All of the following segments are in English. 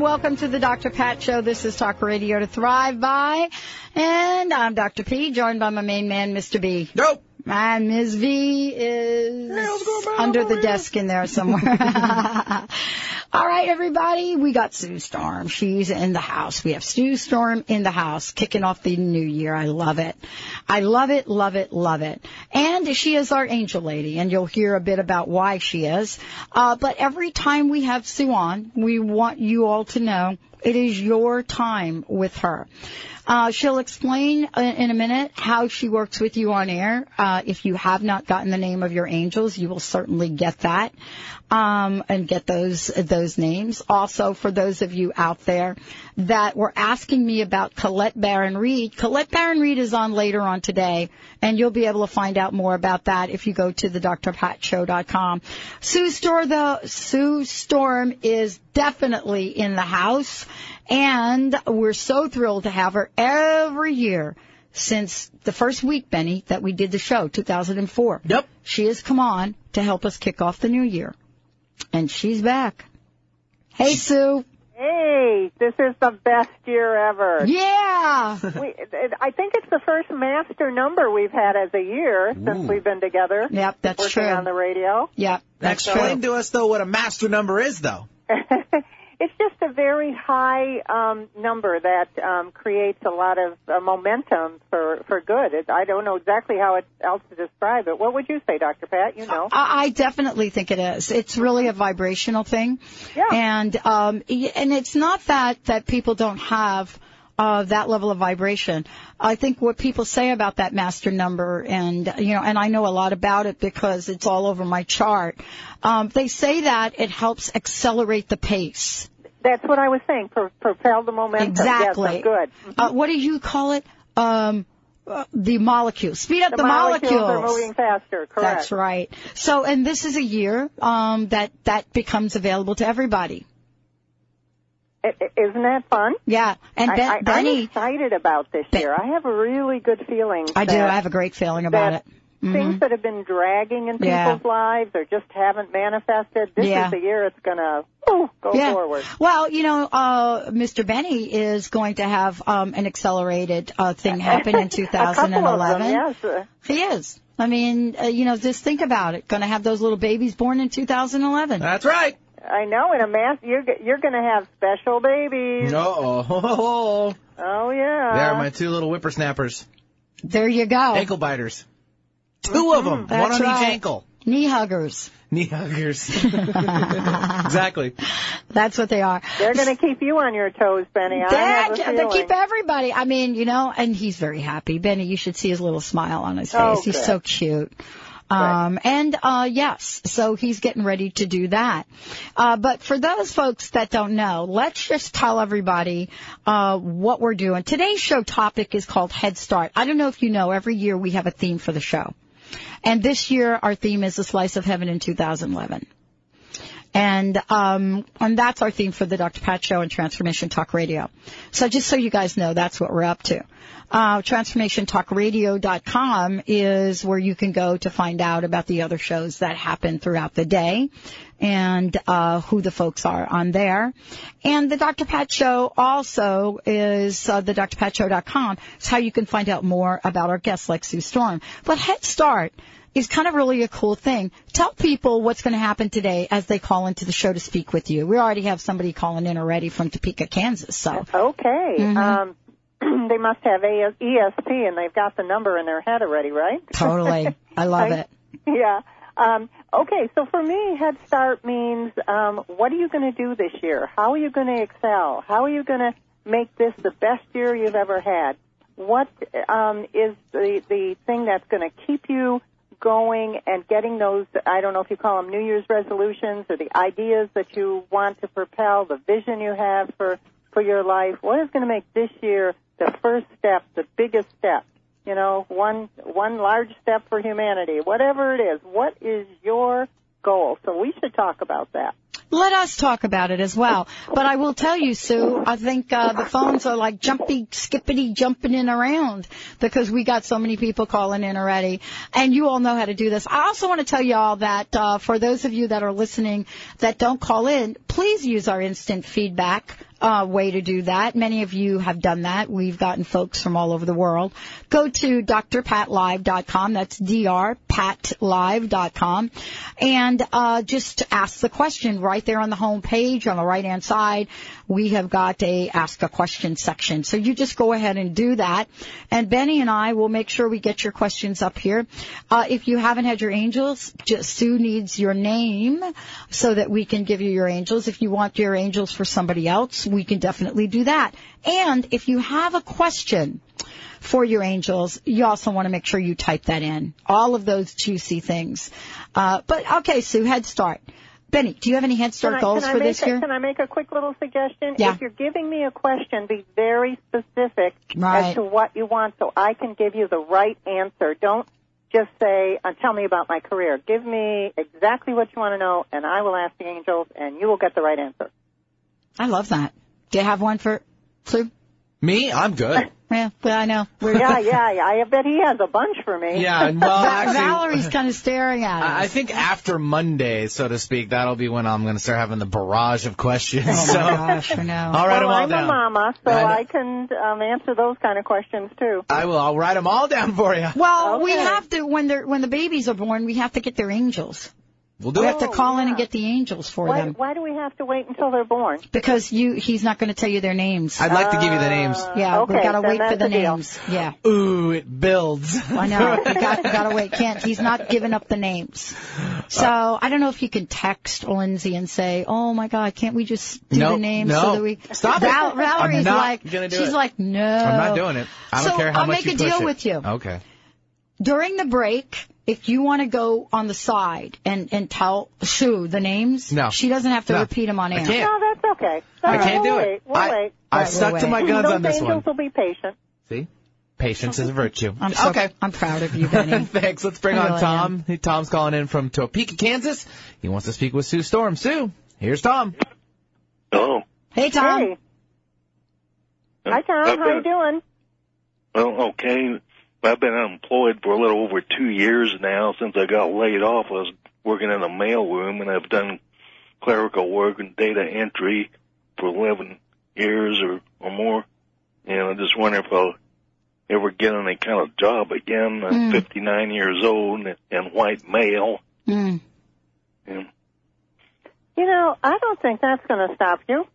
Welcome to the Dr. Pat Show. This is Talk Radio to Thrive By. And I'm Dr. P, joined by my main man, Mr. B. Nope. And Ms. V is under the desk in there somewhere. All right, everybody, we got Sue Storm. She's in the house. We have Sue Storm in the house, kicking off the new year. I love it. I love it, love it, love it. And she is our angel lady, and you'll hear a bit about why she is. Uh, but every time we have Sue on, we want you all to know it is your time with her. Uh, she'll explain in a minute how she works with you on air. Uh, if you have not gotten the name of your angels, you will certainly get that um, and get those those names. Also, for those of you out there that were asking me about Colette Baron Reid, Colette Baron Reid is on later on today, and you'll be able to find out more about that if you go to the drpatshow.com. Sue Storm, though, Sue Storm is definitely in the house. And we're so thrilled to have her every year since the first week, Benny, that we did the show, 2004. Yep. She has come on to help us kick off the new year. And she's back. Hey, Sue. Hey, this is the best year ever. Yeah. we, I think it's the first master number we've had as a year since Ooh. we've been together. Yep, that's working true. on the radio. Yep, that's true. Explain to us though what a master number is though. it's just a very high um, number that um, creates a lot of uh, momentum for for good. It, I don't know exactly how it, else to describe it. What would you say, Dr. Pat? You know. I I definitely think it is. It's really a vibrational thing. Yeah. And um and it's not that that people don't have uh that level of vibration. I think what people say about that master number and you know and I know a lot about it because it's all over my chart. Um they say that it helps accelerate the pace. That's what I was saying. Pro- propel the momentum. Exactly. Yes, good. Uh what do you call it? Um uh, the molecules. Speed up the, molecules are moving faster. Correct. That's right. So, and this is a year um, that that becomes available to everybody. I- I- Isn't that fun? Yeah, and Ben, I, I, I'm excited about this Ben- year. I have a really good feeling. I do. I have a great feeling about that it. Mhm. Things that have been dragging in people's Yeah. lives or just haven't manifested. This Yeah. is the year it's going to go yeah. forward. Well, you know, uh, Mr. Benny is going to have um, an accelerated uh, thing happen in A of 2011. them, yes. He is. I mean, uh, you know, just think about it. Going to have those little babies born in 2011. That's right. I know. In a mass, you're you're going to have special babies. Oh, Oh yeah. there are my two little whippersnappers, There you go. ankle biters. Two of mm-hmm. them, Oh. That's one on right. each ankle. Knee huggers. Knee huggers. exactly. That's what they are. They're going to keep you on your toes, Benny. I They, they keep everybody. I mean, you know, and he's very happy. Benny, you should see his little smile on his oh, face. Oh, he's good. so cute. Um, and, uh, yes, so he's getting ready to do that. Uh, but for those folks that don't know, let's just tell everybody, uh, what we're doing. Today's show topic is called Head Start. I don't know if you know, every year we have a theme for the show. And this year our theme is a slice of heaven in 2011. And um, and that's our theme for the Dr. Pat Show and Transformation Talk Radio. So just so you guys know, that's what we're up to. Uh, TransformationTalkRadio.com is where you can go to find out about the other shows that happen throughout the day and uh, who the folks are on there. And the Dr. Pat Show also is uh, the drpatshow.com. It's how you can find out more about our guests like Sue Storm. But Head Start is kind of really a cool thing. Tell people what's going to happen today as they call into the show to speak with you. We already have somebody calling in already from Topeka, Kansas. So Okay. Mhm. Um, they must have AS- ESP and they've got the number in their head already, right? totally, I love it. Yeah. Um, okay, so for me, Head Start means um, what are you going to do this year? How are you going to excel? How are you going to make this the best year you've ever had? What um, is the the thing that's going to keep you going and getting those? I don't know if you call them New Year's resolutions or the ideas that you want to propel, the vision you have for for your life. What is going to make this year the first step, the biggest step you know, one one large step for humanity. Whatever it is, what is your goal? So we should talk about that. Let us talk about it as well. But I will tell you, Sue, I think uh, the phones are like jumpy, skippity, jumping in around because we got so many people calling in already. And you all know how to do this. I also want to tell you all that uh, for those of you that are listening that don't call in, please use our instant feedback uh, way to do that. Many of you have done that. We've gotten folks from all over the world. Go to drpatlive.com. That's drpatlive.com. And uh, just ask the question right there on the home page on the right hand side. We have got a ask a question section. So you just go ahead and do that. And Benny and I will make sure we get your questions up here. Uh, if you haven't had your angels, just Sue needs your name so that we can give you your angels. If you want your angels for somebody else, we can definitely do that. And if you have a question for your angels, you also want to make sure you type that in. All of those juicy things. Uh, but okay, Sue, head start. Benny, do you have any Head Start I, goals can for this a, year? Can I make a quick little suggestion? Yeah. If you're giving me a question, be very specific Right. as to what you want so I can give you the right answer. Don't just say, uh, tell me about my career. Give me exactly what you want to know, and I will ask the angels, and you will get the right answer. I love that. Do you have one for Sue? Me? I'm good. Yeah, well, I know. We're, Yeah, yeah, yeah. I bet he has a bunch for me. Yeah, well, actually, Valerie's kind of staring at us. I I think after Monday, so to speak, that'll be when I'm going to start having the barrage of questions. oh so my gosh, I know. I'll write well, them all I'm down. a mama, so I. I can um, answer those kind of questions too. I will. I'll write them all down for you. Well, we have to when they're when the babies are born, we have to get their angels. We'll do We it. have to call in and get the angels for Why, them why do we have to wait until they're born? because you he's not going to tell you their names. I'd like to give you the uh, names. yeah, we okay, got to wait for that's the a deal. names. Yeah. Ooh, it builds. I know. We got, we got to wait. Can't. He's not giving up the names. So I don't know if you can text Lindsay and say, "Oh my God, can't we just do No, the names no. so that we?" Stop it. Val- Valerie's I'm not like, do she's it. like, no. I'm not doing it. I don't So care how to do it. I'll make a deal it. with you. Okay. During the break, if you want to go on the side and and tell Sue the names, No. she doesn't have to No. repeat them on I air. can't. No, that's okay. I No, can't we'll do wait. it. We'll I, wait. I Right, stuck we'll to wait. my guns Those on this angels one. will be patient. See? Patience is a virtue. I'm so, okay. I'm proud of you, Benny. Thanks. Let's bring I on Tom. Hey, Tom's calling in from Topeka, Kansas. He wants to speak with Sue Storm. Sue, here's Tom. Oh, hey, Tom. Hey. Hi, Tom. I've How you doing? Well, okay. I've been unemployed for a little over two years now. Since I got laid off, I was working in a mail room and I've done clerical work and data entry for 11 years or, or more. And I just wonder if I'll ever get any kind of job again. I'm Mm. 59 years old and, and white male. Mm. And You know, I don't think that's going to stop you.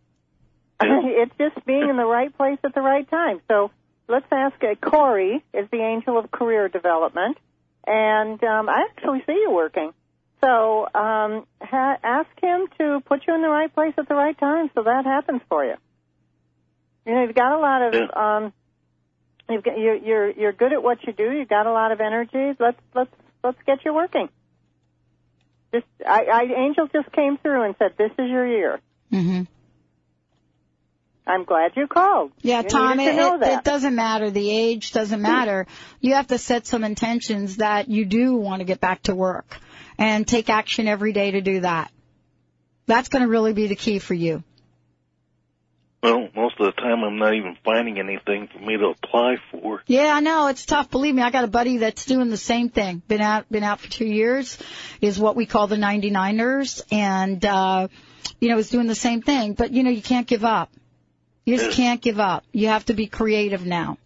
Yeah. it's just being in the right place at the right time. So let's ask uh, Corey is the angel of career development, and um, I actually see you working. So um, ha- ask him to put you in the right place at the right time, so that happens for you. You know, you've got a lot of um, you've got you're you're you're good at what you do. You've got a lot of energy. Let's let's let's get you working. Just I, I Angel just came through and said this is your year. hmm I'm glad you called. Yeah, you Tom, it, to it, it doesn't matter. The age doesn't matter. You have to set some intentions that you do want to get back to work and take action every day to do that. That's going to really be the key for you. well, most of the time I'm not even finding anything for me to apply for. Yeah, I know it's tough. Believe me, I got a buddy that's doing the same thing. Been out, been out for two years, is what we call the 99ers, and uh, you know, is doing the same thing. But you know, you can't give up. You just can't give up. You have to be creative now.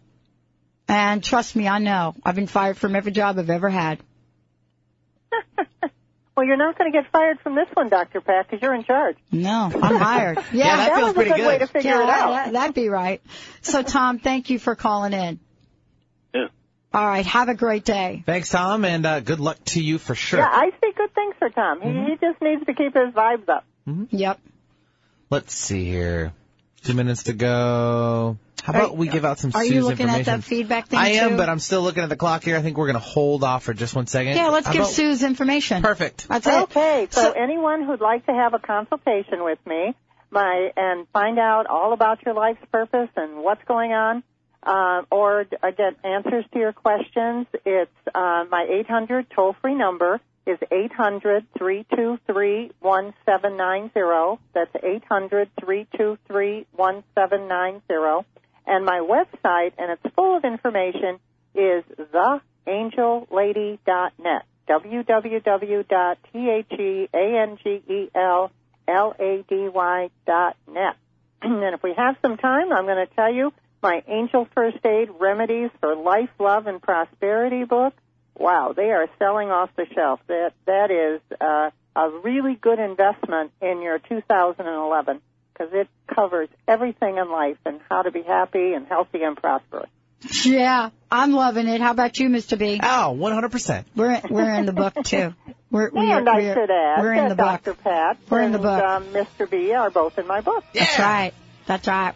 And trust me, I know. I've been fired from every job I've ever had. well, you're not going to get fired from this one, Dr. Pat, because you're in charge. No, I'm hired. Yeah, Yeah, that that feels was a pretty good, way to figure yeah, it out. that, that'd be right. So, Tom, thank you for calling in. Yeah. All right, have a great day. Thanks, Tom, and uh, good luck to you for sure. Yeah, I see good things for Tom. He, Mm-hmm. he just needs to keep his vibes up. Yep. Let's see here. Two minutes to go. How about Are- we give out some Are Sue's you looking at information? that feedback thing I am, too? but I'm still looking at the clock here. I think we're going to hold off for just one second. Yeah, let's How give about- Sue's information. Perfect. That's it. Okay, so, So- anyone who'd like to have a consultation with me, my and find out all about your life's purpose and what's going on, uh, or uh, get answers to your questions, it's uh, my 800 toll free number is 800 323 1790. That's 800 323 1790. And my website, and it's full of information, is theangellady.net. www.theangellady.net. and if we have some time, I'm going to tell you my Angel First Aid Remedies for Life, Love, and Prosperity book. Wow, they are selling off the shelf. That that is uh, a really good investment in your 2011 because it covers everything in life and how to be happy and healthy and prosperous. Yeah, I'm loving it. How about you, Mr. B? Oh, 100%. We're we're in the book too. We're, we and are, I we are, should add we're in that the book. Dr. Pat We're in and the book. Um, Mr. B are both in my book. That's right. That's right.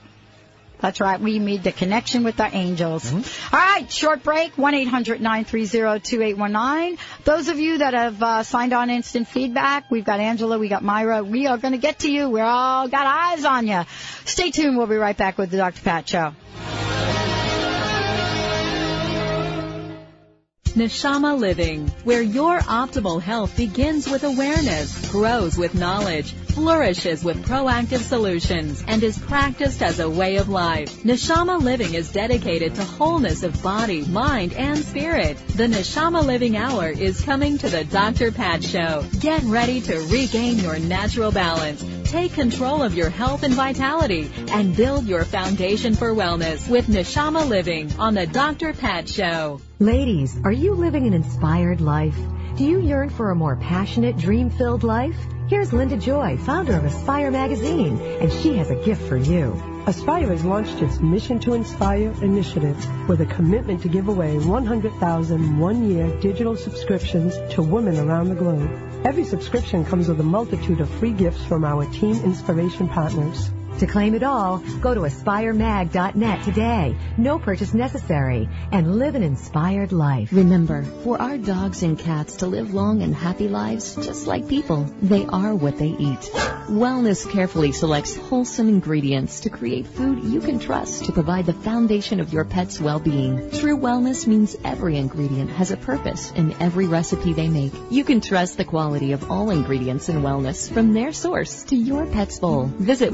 That's right. We made the connection with our angels. All right, short break. One eight hundred nine three zero two eight one nine. Those of you that have uh, signed on instant feedback, we've got Angela, we got Myra. We are going to get to you. We're all got eyes on you. Stay tuned. We'll be right back with the Dr. Pat Show. Neshama Living, where your optimal health begins with awareness, grows with knowledge, flourishes with proactive solutions, and is practiced as a way of life. Neshama Living is dedicated to wholeness of body, mind, and spirit. The Neshama Living Hour is coming to the Dr. Pat Show. Get ready to regain your natural balance. Take control of your health and vitality and build your foundation for wellness with Neshama Living on the Dr. Pat Show. Ladies, are you living an inspired life? Do you yearn for a more passionate, dream-filled life? Here's Linda Joy, founder of Aspire Magazine, and she has a gift for you. Aspire has launched its Mission to Inspire initiative with a commitment to give away 100,000 one-year digital subscriptions to women around the globe. Every subscription comes with a multitude of free gifts from our team inspiration partners. To claim it all, go to aspiremag.net today. No purchase necessary. And live an inspired life. Remember, for our dogs and cats to live long and happy lives, just like people, they are what they eat. Wellness carefully selects wholesome ingredients to create food you can trust to provide the foundation of your pet's well-being. True wellness means every ingredient has a purpose in every recipe they make. You can trust the quality of all ingredients in wellness from their source to your pet's bowl. Visit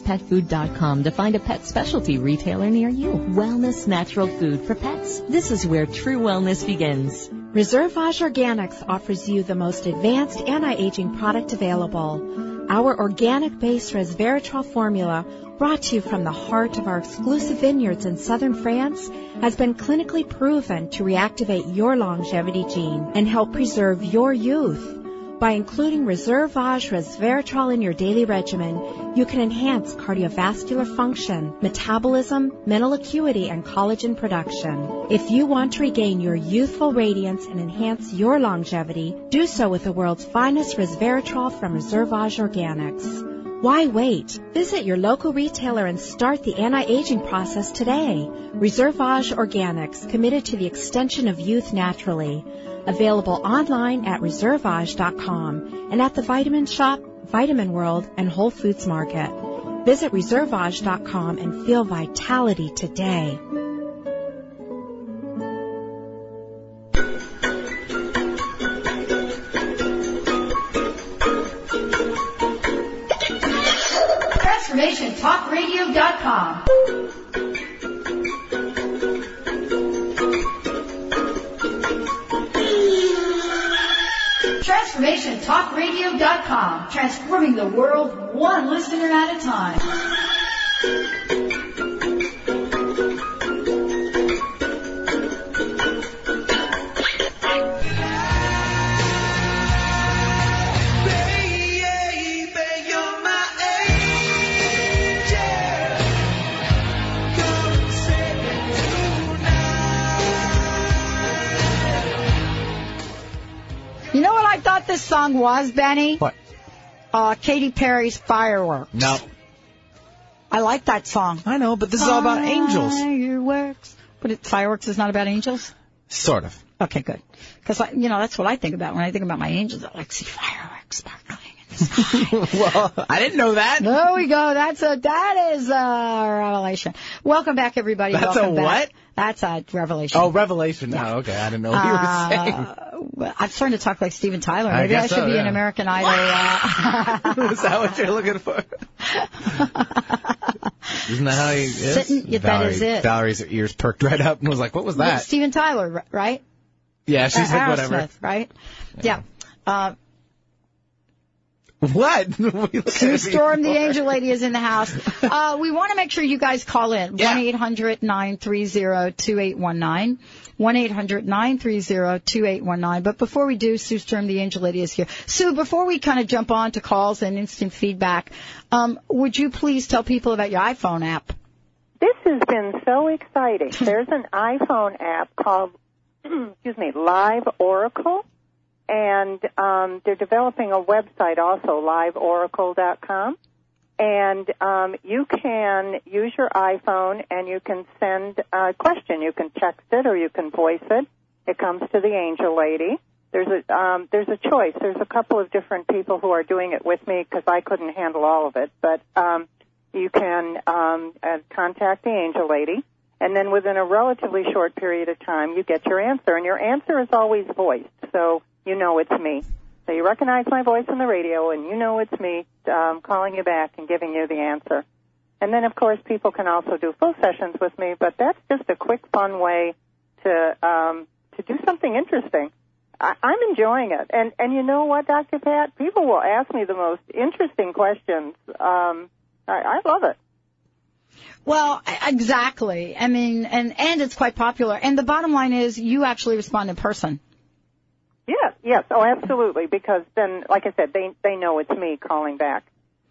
wellnesspetfood.com to find a pet specialty retailer near you. Wellness natural food for pets. This is where true wellness begins. Reservage Organics offers you the most advanced anti-aging product available. Our organic-based resveratrol formula, brought to you from the heart of our exclusive vineyards in southern France, has been clinically proven to reactivate your longevity gene and help preserve your youth. By including Reservage resveratrol in your daily regimen, you can enhance cardiovascular function, metabolism, mental acuity, and collagen production. If you want to regain your youthful radiance and enhance your longevity, do so with the world's finest resveratrol from Reservage Organics. Why wait? Visit your local retailer and start the anti-aging process today. Reservage Organics, committed to the extension of youth naturally. Available online at reservage.com and at the Vitamin Shoppe, Vitamin World, and Whole Foods Market. Visit reservage.com and feel vitality today. TransformationTalkRadio.com. TransformationTalkRadio.com. Transforming the world one listener at a time. Song was, Benny? What? Uh, Katy Perry's Fireworks. No. I like that song. I know, but this is all about angels. Fireworks. But it, fireworks is not about angels? Sort of. Okay, good. Because, you know, that's what I think about when I think about my angels. I like see fireworks sparkling well, I didn't know that. There we go. That's a that is a revelation. Welcome back, everybody. That's Welcome a back. what? That's a revelation. Oh, Revelation. Oh, okay. I didn't know what you were saying. Uh, well, I'm starting to talk like Steven Tyler. Maybe I, guess should so, be an. American Idol. Uh, Is that what you're looking for? Isn't that how he is? Sitting- yeah, that Valerie, is it. Valerie's ears perked right up and was like, what was that? Steven Tyler, right? Yeah, she's Uh, like, whatever. Aerosmith, right? Yeah. Uh, What? Sue Storm, the Angel Lady, is in the house. Uh, we want to make sure you guys call in. Yeah. one eight hundred nine three zero two eight one nine. 1-800-930-2819. But before we do, Sue Storm, the Angel Lady, is here. Sue, before we kind of jump on to calls and instant feedback, um, would you please tell people about your iPhone app? This has been so exciting. There's an iPhone app called, excuse me, Live Oracle, and um, they're developing a website also, liveoracle.com. And um, you can use your iPhone and you can send a question. You can text it or you can voice it. It comes to the Angel Lady. There's a um, there's a choice. There's a couple of different people who are doing it with me because I couldn't handle all of it. But um, you can um, uh, contact the Angel Lady, and then within a relatively short period of time, you get your answer. And your answer is always voiced, so you know it's me. So you recognize my voice on the radio, and you know it's me um, calling you back and giving you the answer. And then, of course, people can also do full sessions with me, but that's just a quick, fun way to um, to do something interesting. I, I'm enjoying it, and and you know what, Dr. Pat, people will ask me the most interesting questions. Um, I, I love it. Well, exactly. I mean, and, and it's quite popular. And the bottom line is you actually respond in person. Yes, yes, oh, absolutely. Because then, like I said, they they know it's me calling back.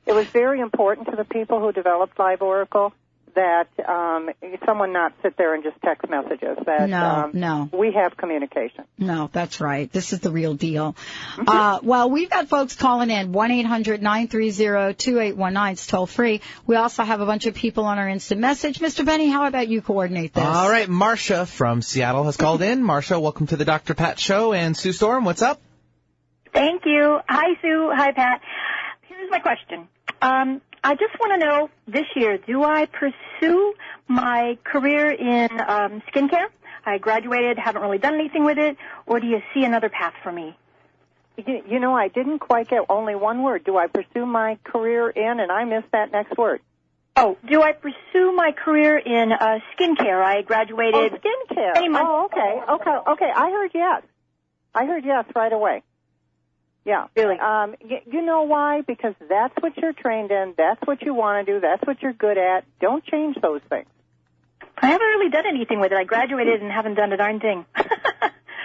It was very important to the people who developed Live Oracle that um, someone not sit there and just text messages. That No, um, no. we have communication. No, that's right. This is the real deal. Uh, well, we've got folks calling in. 1-800-930-2819. It's toll free. We also have a bunch of people on our instant message. Mr. Benny, how about you coordinate this? All right, Marcia from Seattle has called in. Marcia, welcome to the Dr. Pat Show. And Sue Storm, what's up? Thank you. Hi, Sue. Hi, Pat. Here's my question. Um, I just want to know this year, do I pursue my career in um, skincare? I graduated, haven't really done anything with it, or do you see another path for me? You, know, I didn't quite get only one word. Do I pursue my career in? And I missed that next word. Oh, do I pursue my career in uh, skincare? I graduated. Oh, skincare. Oh, okay, okay, okay. I heard yes. I heard yes right away. Yeah. Really? Um, y- you know why? Because that's what you're trained in. That's what you want to do. That's what you're good at. Don't change those things. I haven't really done anything with it. I graduated and haven't done a darn thing.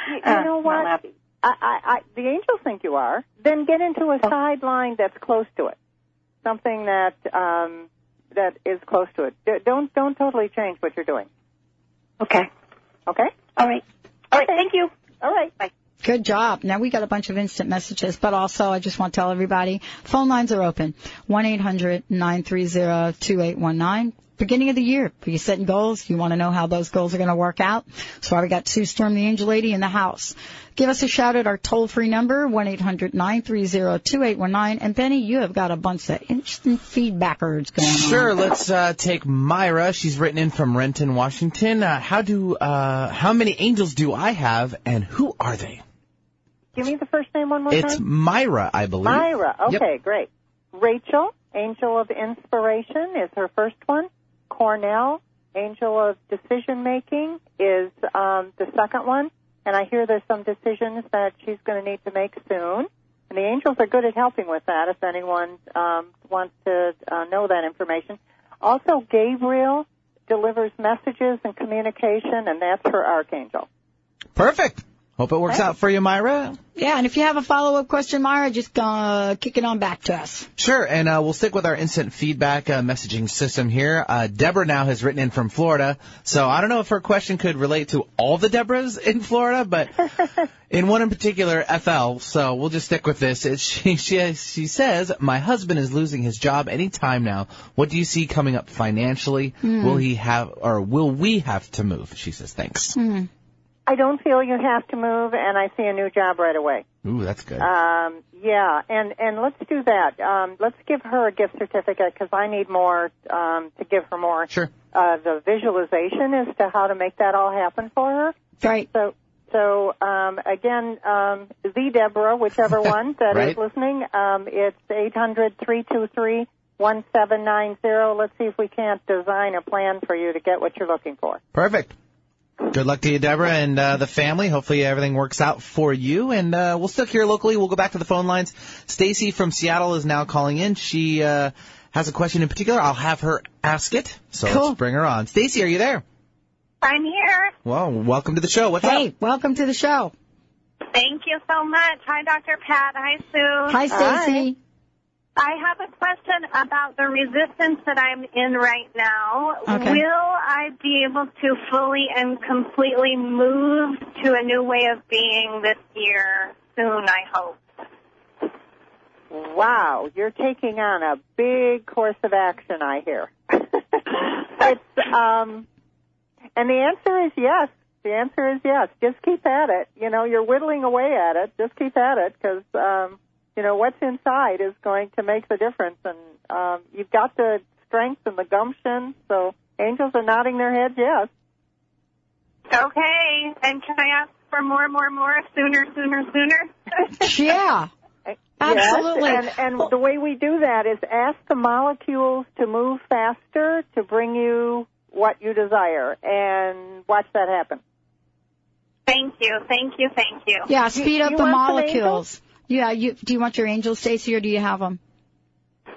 You, you Uh, know what? I, I, I, the angels think you are. Then get into a sideline that's close to it. Something that um, that is close to it. D- Don't don't totally change what you're doing. Okay. Okay. All right. All right. Thank you. All right. Bye. Good job. Now we got a bunch of instant messages, but also I just want to tell everybody, phone lines are open. 1-800-930-2819. Beginning of the year, are you setting goals? You want to know how those goals are going to work out? So why we got Sue Storm, the Angel Lady, in the house. Give us a shout at our toll-free number, 1-800-930-2819. And Benny, you have got a bunch of instant feedbackers going on. Sure, let's uh, take Myra. She's written in from Renton, Washington. Uh, how do uh, how many angels do I have, and who are they? Give me the first name one more It's time. Myra, I believe. Myra. Yep. Okay, great. Rachel, Angel of Inspiration, is her first one. Cornell, Angel of Decision Making, is um, the second one. And I hear there's some decisions that she's going to need to make soon. And the angels are good at helping with that if anyone um, wants to uh, know that information. Also, Gabriel delivers messages and communication, and that's her archangel. Perfect. Hope it works Thanks. out for you, Myra. Yeah, and if you have a follow-up question, Myra, just uh, kick it on back to us. Sure, and uh, we'll stick with our instant feedback uh, messaging system here. Uh, Deborah now has written in from Florida, so I don't know if her question could relate to all the Deborahs in Florida, but in one in particular, FL. So we'll just stick with this. It's, she she she says, "My husband is losing his job any time now. What do you see coming up financially? Hmm. Will he have or will we have to move?" She says, "Thanks." Hmm. I don't feel you have to move, and I see a new job right away. Ooh, that's good. Um, yeah, and and let's do that. Um, let's give her a gift certificate because I need more um, to give her more. Sure. Uh, the visualization as to how to make that all happen for her. Right. So so um, again, um, the Deborah, whichever one that is Right. listening, um, it's eight hundred three two three one seven nine zero. Let's see if we can't design a plan for you to get what you're looking for. Perfect. Good luck to you, Deborah, and uh, the family. Hopefully everything works out for you. And uh, we'll stick here locally. We'll go back to the phone lines. Stacy from Seattle is now calling in. She uh, has a question in particular. I'll have her ask it. So Cool. let's bring her on. Stacy, are you there? I'm here. Well, welcome to the show. What's Hey, up? welcome to the show. Thank you so much. Hi, Dr. Pat. Hi, Sue. Hi, Stacy. I have a question about the resistance that I'm in right now. Okay. Will I be able to fully and completely move to a new way of being this year soon, I hope? Wow, you're taking on a big course of action, I hear. it's um and the answer is yes. The answer is yes. Just keep at it. You know, you're whittling away at it. Just keep at it because um you know what's inside is going to make the difference and um you've got the strength and the gumption. So angels are nodding their heads yes. Okay. And can I ask for more, more, more, sooner, sooner, sooner? Yeah. Absolutely. Yes, and, and the way we do that is ask the molecules to move faster to bring you what you desire, and watch that happen. Thank you, thank you, thank you. Yeah, speed up you the want some molecules. Yeah, you do you want your angels, Stacy, or do you have them?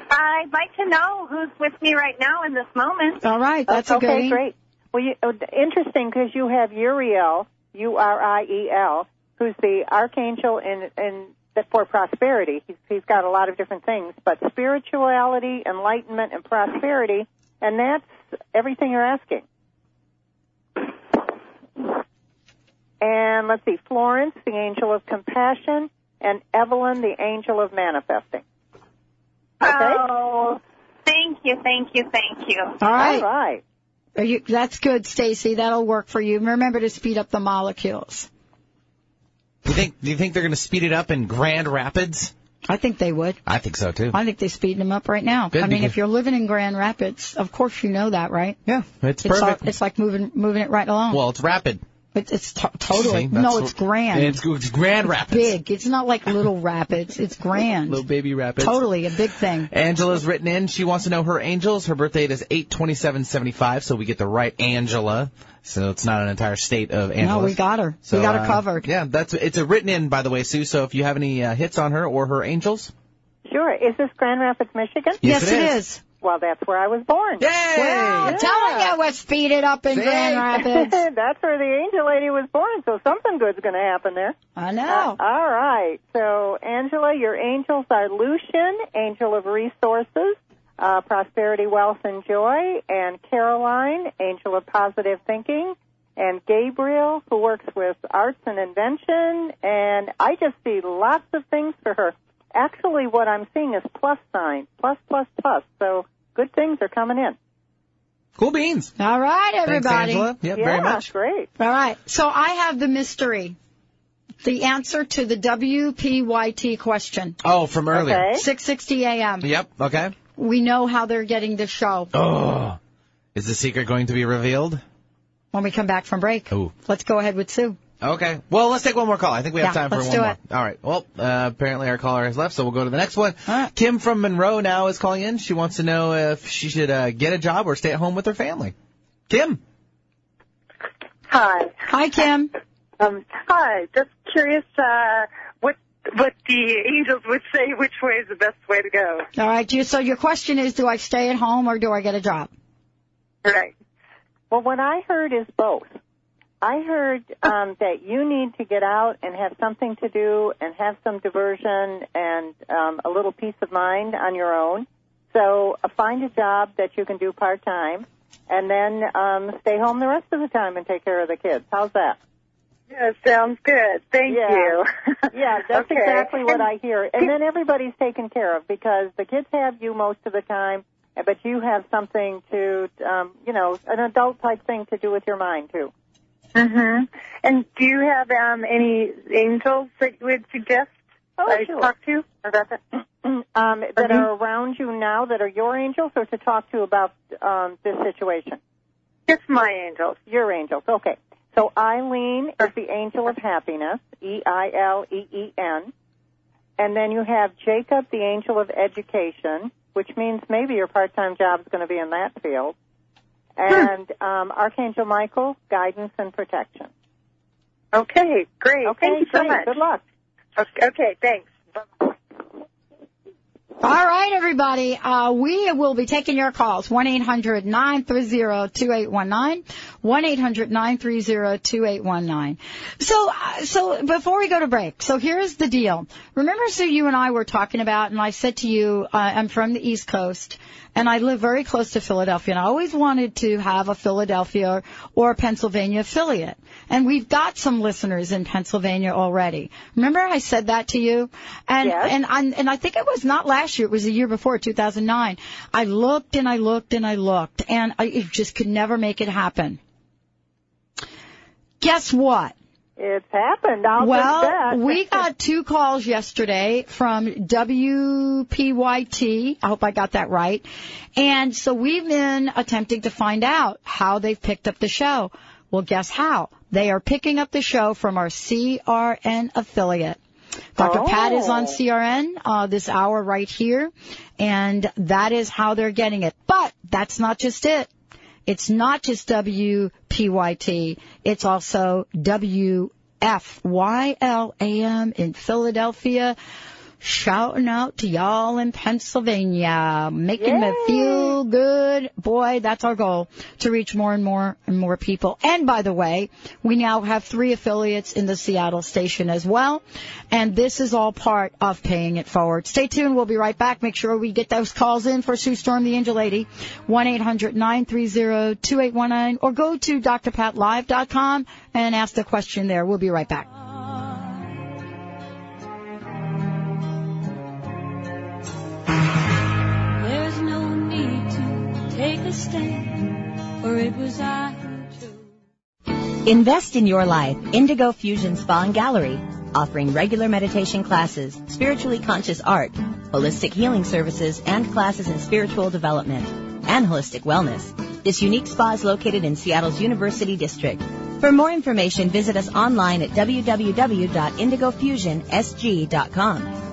I'd like to know who's with me right now in this moment. All right, that's a okay, great. Well, you, uh, interesting because you have Uriel, U R I E L, who's the archangel in in the, for prosperity. He's, he's got a lot of different things, but spirituality, enlightenment, and prosperity, and that's everything you're asking. And let's see, Florence, the angel of compassion, and Evelyn, the angel of manifesting. Okay. Oh, thank you, thank you, thank you. All right. All right. Are you, that's good, Stacy. That'll work for you. Remember to speed up the molecules. Do you think? Do you think they're going to speed it up in Grand Rapids? I think they would. I think so too. I think they're speeding them up right now. Good, I mean, if you're living in Grand Rapids, of course you know that, right? Yeah, it's It's, all, perfect. it's like moving moving it right along. well, it's rapid. It's, it's to- totally. See, no, it's grand. It's, it's Grand Rapids. big. It's not like little rapids. It's grand. Little baby rapids. Totally a big thing. Angela's written in. She wants to know her angels. Her birth date is eight twenty seven seventy five, so we get the right Angela. So it's not an entire state of Angela. No, we got her. So, we got her uh, covered. Yeah, that's it's a written in by the way, Sue. So if you have any uh, hits on her or her angels, Sure. Is this Grand Rapids, Michigan? Yes, it it is. is. Well, that's where I was born. yay! Well, I'm telling you, we're speeded up in See? Grand Rapids. that's where the angel lady was born, so something good's going to happen there. I Uh, know. all right. So, Angela, your angels are Lucian, angel of resources, uh, prosperity, wealth, and joy, and Caroline, angel of positive thinking, and Gabriel, who works with arts and invention. And I just see lots of things for her. Actually, what I'm seeing is plus sign, plus, plus, plus. So, good things are coming in. Cool beans. All right, Thanks, everybody. Angela. Yep, yeah, very much. great. All right. So I have the mystery. The answer to the WPYT question. Oh, from earlier. Okay. 6:60 a.m. Yep. Okay. We know how they're getting the show Oh, is the secret going to be revealed? when we come back from break. Ooh. Let's go ahead with Sue. Okay. Well, let's take one more call. I think we have Yeah, time for let's one do more. it. All right. Well, uh, apparently our caller has left, so we'll go to the next one. All right. Kim from Monroe now is calling in. She wants to know if she should uh, get a job or stay at home with her family. Kim. Hi. Hi, Kim. Um, hi. Just curious, uh, what what the angels would say. Which way is the best way to go? All right. You, so your question is, do I stay at home or do I get a job? Right. Well, what I heard is both. I heard um, that you need to get out and have something to do and have some diversion and um, a little peace of mind on your own. So uh, find a job that you can do part time, and then um, stay home the rest of the time and take care of the kids. How's that? Yeah, sounds good. Thank Yeah. you. Yeah, that's Okay. exactly what I hear. And then everybody's taken care of because the kids have you most of the time, but you have something to, um, you know, an adult type thing to do with your mind too. Mm-hmm. And do you have um, any angels that you would suggest Oh, I sure. talk to about that? um, that are around you now that are your angels, or to talk to about um, this situation? Just my angels. Your angels. Okay. So Eileen is the angel of happiness, E I L E E N, and then you have Jacob, the angel of education, which means maybe your part-time job is going to be in that field, and um, Archangel Michael, guidance and protection. Okay, great. Okay, Thank you so much. Good luck. Okay, okay thanks. All right, everybody. Uh, we will be taking your calls. 1-800-930-2819. 1-800-930-2819. So, uh, so before we go to break, so here's the deal. Remember, Sue, you and I were talking about, and I said to you, uh, I'm from the East Coast, and I live very close to Philadelphia, and I always wanted to have a Philadelphia or a Pennsylvania affiliate. And we've got some listeners in Pennsylvania already. Remember I said that to you? And, and, and, and I think it was not last year, it was the year before, 2009. I looked and I looked and I looked, and I just could never make it happen. Guess what? It's happened. I'll well, we got two calls yesterday from WPYT. I hope I got that right. And so we've been attempting to find out how they've picked up the show. Well, guess how? They are picking up the show from our CRN affiliate. Dr. Pat is on CRN uh, this hour right here, and that is how they're getting it. But that's not just it. It's not just WPYT. It's also WFYLAM in Philadelphia. Shouting out to y'all in Pennsylvania, making me feel good. Boy, that's our goal to reach more and more and more people. And by the way, we now have three affiliates in the Seattle station as well. And this is all part of paying it forward. Stay tuned. We'll be right back. Make sure we get those calls in for Sue Storm, the Angel Lady. 1-800-930-2819 or go to drpatlive.com and ask the question there. We'll be right back. There's no need to take a stand, for it was I Invest in your life. Indigo Fusion Spa and Gallery, offering regular meditation classes, spiritually conscious art, holistic healing services, and classes in spiritual development and holistic wellness. This unique spa is located in Seattle's University District. For more information, visit us online at www.indigofusionsg.com.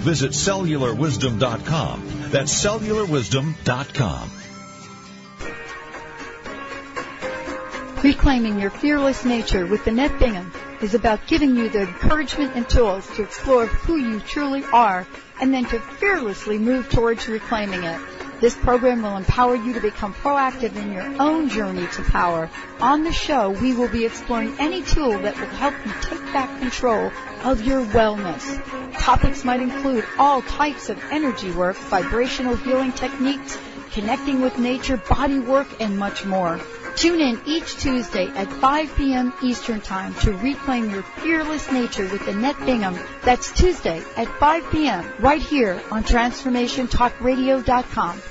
Visit cellularwisdom.com. That's cellularwisdom.com. Reclaiming your fearless nature with Annette Bingham is about giving you the encouragement and tools to explore who you truly are and then to fearlessly move towards reclaiming it. This program will empower you to become proactive in your own journey to power. On the show, we will be exploring any tool that will help you take back control of your wellness. Topics might include all types of energy work, vibrational healing techniques, connecting with nature, body work, and much more. Tune in each Tuesday at 5 p.m. Eastern Time to reclaim your fearless nature with Annette Bingham. That's Tuesday at 5 p.m. right here on TransformationTalkRadio.com.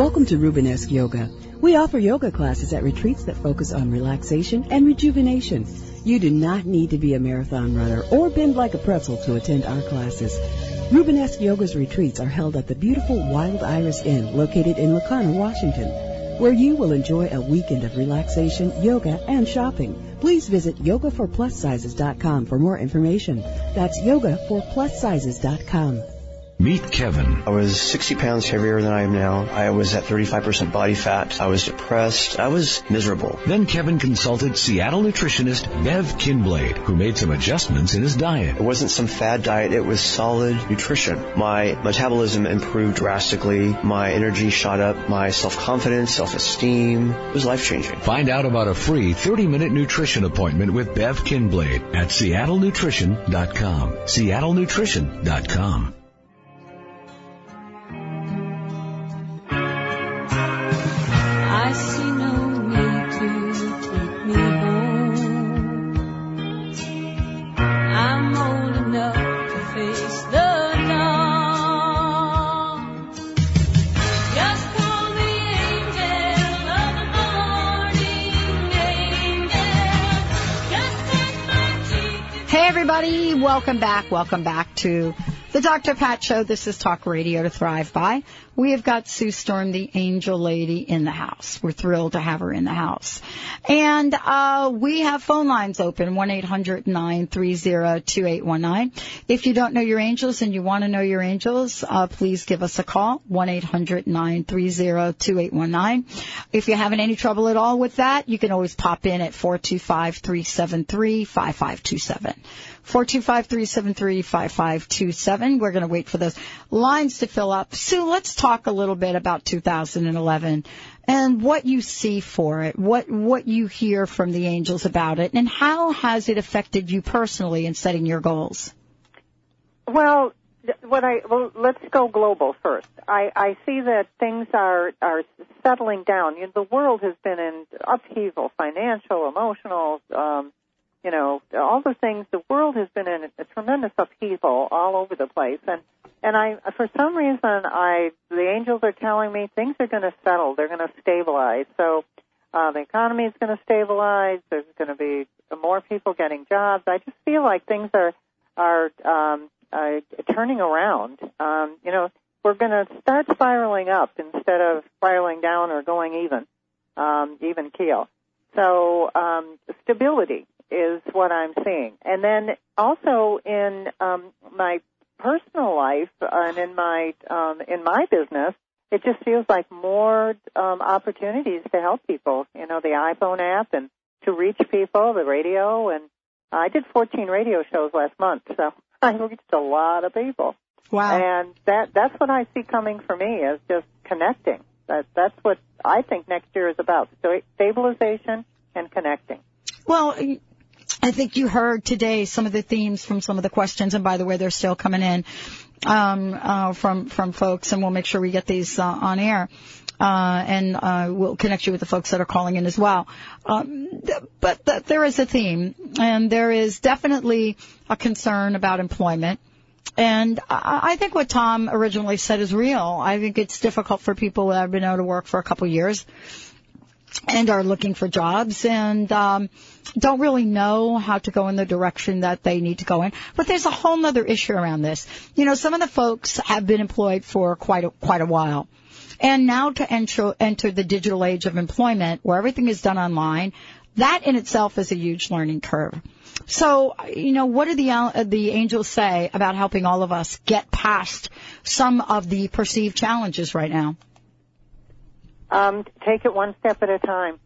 Welcome to Rubenesque Yoga. We offer yoga classes at retreats that focus on relaxation and rejuvenation. You do not need to be a marathon runner or bend like a pretzel to attend our classes. Rubenesque Yoga's retreats are held at the beautiful Wild Iris Inn located in La Conner, Washington, where you will enjoy a weekend of relaxation, yoga, and shopping. Please visit yogaforplussizes.com for more information. That's yogaforplussizes.com. Meet Kevin. I was 60 pounds heavier than I am now. I was at 35% body fat. I was depressed. I was miserable. Then Kevin consulted Seattle nutritionist Bev Kinblade, who made some adjustments in his diet. It wasn't some fad diet. It was solid nutrition. My metabolism improved drastically. My energy shot up. My self-confidence, self-esteem it was life-changing. Find out about a free 30-minute nutrition appointment with Bev Kinblade at seattlenutrition.com. seattlenutrition.com. welcome back. Welcome back to the Dr. Pat Show. This is Talk Radio to Thrive By. We have got Sue Storm, the angel lady, in the house. We're thrilled to have her in the house. And uh, we have phone lines open, 1-800-930-2819. If you don't know your angels and you want to know your angels, uh, please give us a call, 1-800-930-2819. If you're having any trouble at all with that, you can always pop in at 425-373-5527. 425-373-5527. We're going to wait for those lines to fill up. Sue, let's talk a little bit about 2011 and what you see for it, what, what you hear from the angels about it, and how has it affected you personally in setting your goals? Well, what I well, let's go global first. I, I see that things are are settling down. You know, the world has been in upheaval, financial, emotional, um, you know, all the things. The world has been in a tremendous upheaval all over the place, and and I, for some reason, I the angels are telling me things are going to settle. They're going to stabilize. So uh, the economy is going to stabilize. There's going to be more people getting jobs. I just feel like things are are um, uh, turning around. Um, you know, we're going to start spiraling up instead of spiraling down or going even, um, even keel. So um, stability is what I'm seeing, and then also in um, my personal life and in my um, in my business, it just feels like more um, opportunities to help people. You know, the iPhone app and to reach people, the radio, and I did 14 radio shows last month, so I reached a lot of people. Wow! And that that's what I see coming for me is just connecting. That that's what I think next year is about: stabilization and connecting. Well, I think you heard today some of the themes from some of the questions, and by the way, they're still coming in um, uh, from from folks, and we'll make sure we get these uh, on air. Uh, and uh, we'll connect you with the folks that are calling in as well. Um, th- but th- there is a theme, and there is definitely a concern about employment. And I I think what Tom originally said is real. I think it's difficult for people that have been out of work for a couple years and are looking for jobs and um, don't really know how to go in the direction that they need to go in. But there's a whole other issue around this. You know, some of the folks have been employed for quite a, quite a while. And now to enter, enter the digital age of employment where everything is done online, that in itself is a huge learning curve. So, you know, what do the uh, the angels say about helping all of us get past some of the perceived challenges right now? Um, take it one step at a time.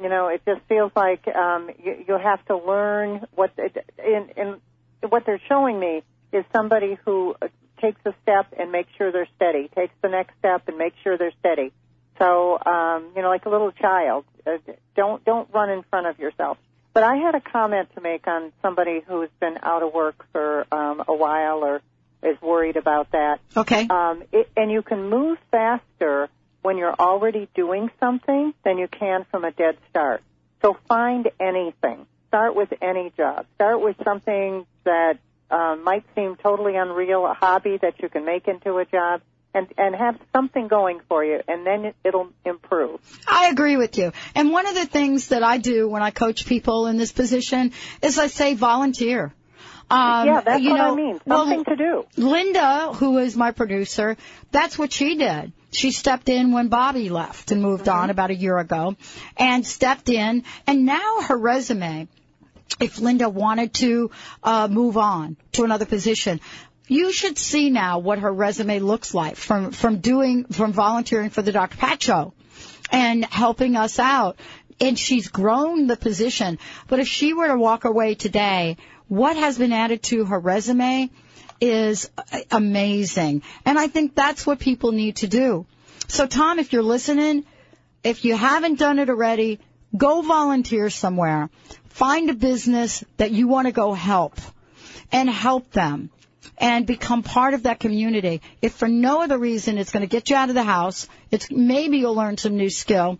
You know, it just feels like um, you, you have to learn what in, in what they're showing me is somebody who takes a step and makes sure they're steady, takes the next step and makes sure they're steady. So, um, you know, like a little child, uh, don't don't run in front of yourself. But I had a comment to make on somebody who's been out of work for um, a while or is worried about that. Okay. Um, it, and you can move faster when you're already doing something than you can from a dead start. So find anything. Start with any job. Start with something that um, might seem totally unreal, a hobby that you can make into a job, and and have something going for you, and then it, it'll improve. I agree with you. And one of the things that I do when I coach people in this position is I say volunteer. Um, yeah, that's you what know, I mean. well, to do. Linda, who is my producer, that's what she did. She stepped in when Bobby left and moved Mm-hmm. on about a year ago and stepped in and now her resume, if Linda wanted to uh, move on to another position, You should see now what her resume looks like from, from doing, from volunteering for the Dr. Pat Show and helping us out. And she's grown the position. But if she were to walk away today, what has been added to her resume is amazing. And I think that's what people need to do. So Tom, if you're listening, if you haven't done it already, go volunteer somewhere. Find a business that you want to go help and help them and become part of that community. If for no other reason it's going to get you out of the house, it's maybe you'll learn some new skill.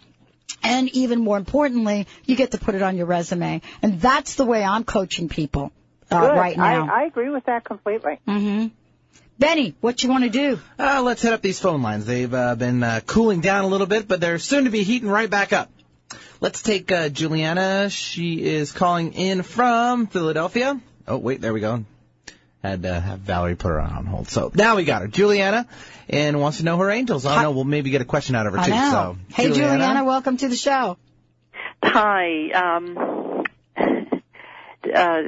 And even more importantly, you get to put it on your resume. And that's the way I'm coaching people uh, right now. I, I agree with that completely. hmm Benny, what you want to do? Uh, let's hit up these phone lines. They've uh, been uh, cooling down a little bit, but they're soon to be heating right back up. Let's take uh, Juliana. She is calling in from Philadelphia. Oh, wait, there we go. Had to have Valerie put her on hold. So now we got her. Juliana, and wants to know her angels. I know we'll maybe get a question out of her I too. know. So, hey, Juliana. welcome to the show. Hi. Um, uh,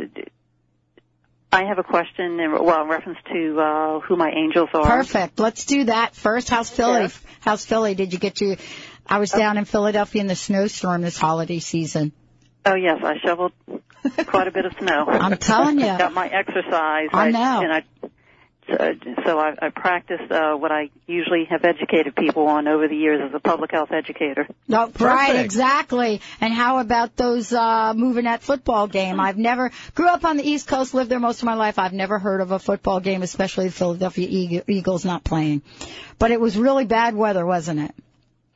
I have a question, in, well, in reference to uh, who my angels are. Perfect. Let's do that first. How's Philly? How's Philly? Did you get your? I was down in Philadelphia in the snowstorm this holiday season. Oh yes, I shoveled quite a bit of snow. I'm telling you. Got my exercise. I know. And I, so, so I, I practiced uh, what I usually have educated people on over the years as a public health educator. No, right, exactly. And how about those uh moving that football game? I've never grew up on the East Coast, lived there most of my life. I've never heard of a football game, especially the Philadelphia Eagles not playing. But it was really bad weather, wasn't it?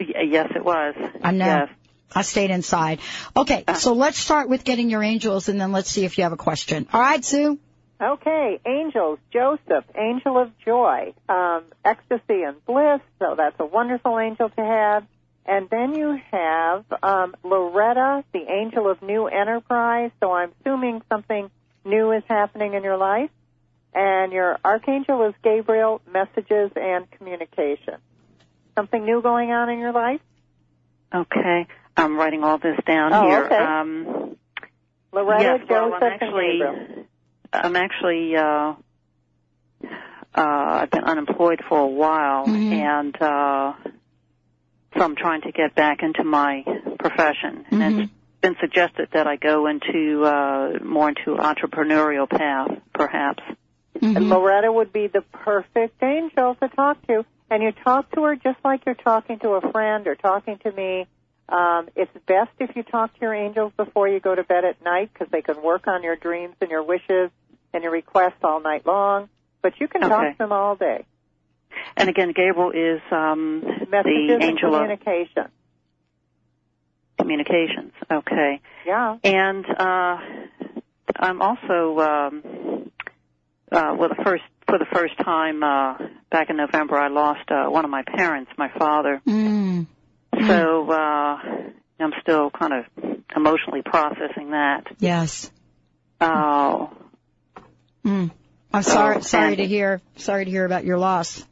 Y- Yes, it was. I know. Yes. I stayed inside. Okay, so let's start with getting your angels, and then let's see if you have a question. All right, Sue. Okay, angels, Joseph, angel of joy, um, ecstasy and bliss, so that's a wonderful angel to have. And then you have um, Loretta, the angel of new enterprise, so I'm assuming something new is happening in your life. And your archangel is Gabriel, messages and communication. Something new going on in your life? Okay. I'm writing all this down Oh, here. okay. Um, Loretta, yes, well, Joseph, I'm and Gabriel. I'm actually, uh, uh, I've been unemployed for a while, Mm-hmm. and uh, so I'm trying to get back into my profession. And Mm-hmm. it's been suggested that I go into uh, more into entrepreneurial path, perhaps. Mm-hmm. And Loretta would be the perfect angel to talk to. And you talk to her just like you're talking to a friend or talking to me. Um, it's best if you talk to your angels before you go to bed at night because they can work on your dreams and your wishes and your requests all night long. But you can Okay. talk to them all day. And again, Gabriel is um, Messages the and angel of communication. communications. Okay. Yeah. And uh, I'm also um, uh, well, the first for the first time uh, back in November, I lost uh, one of my parents, my father. Mm. So uh, I'm still kind of emotionally processing that. Yes. Uh, Mm. I'm sorry. Oh, sorry and- to hear. Sorry to hear about your loss.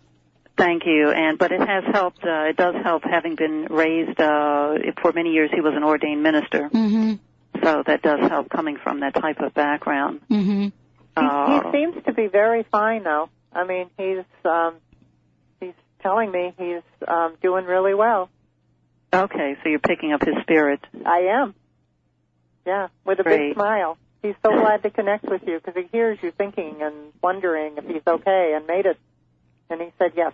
Thank you. And but it has helped. Uh, it does help having been raised. Uh, for many years, he was an ordained minister, Mm-hmm. so that does help coming from that type of background. Mm-hmm. He, Uh, he seems to be very fine, though. I mean, he's um, he's telling me he's um, doing really well. okay, so you're picking up his spirit. I am. Yeah, with a Great. big smile. He's so glad to connect with you because he hears you thinking and wondering if he's okay and made it. And he said yes.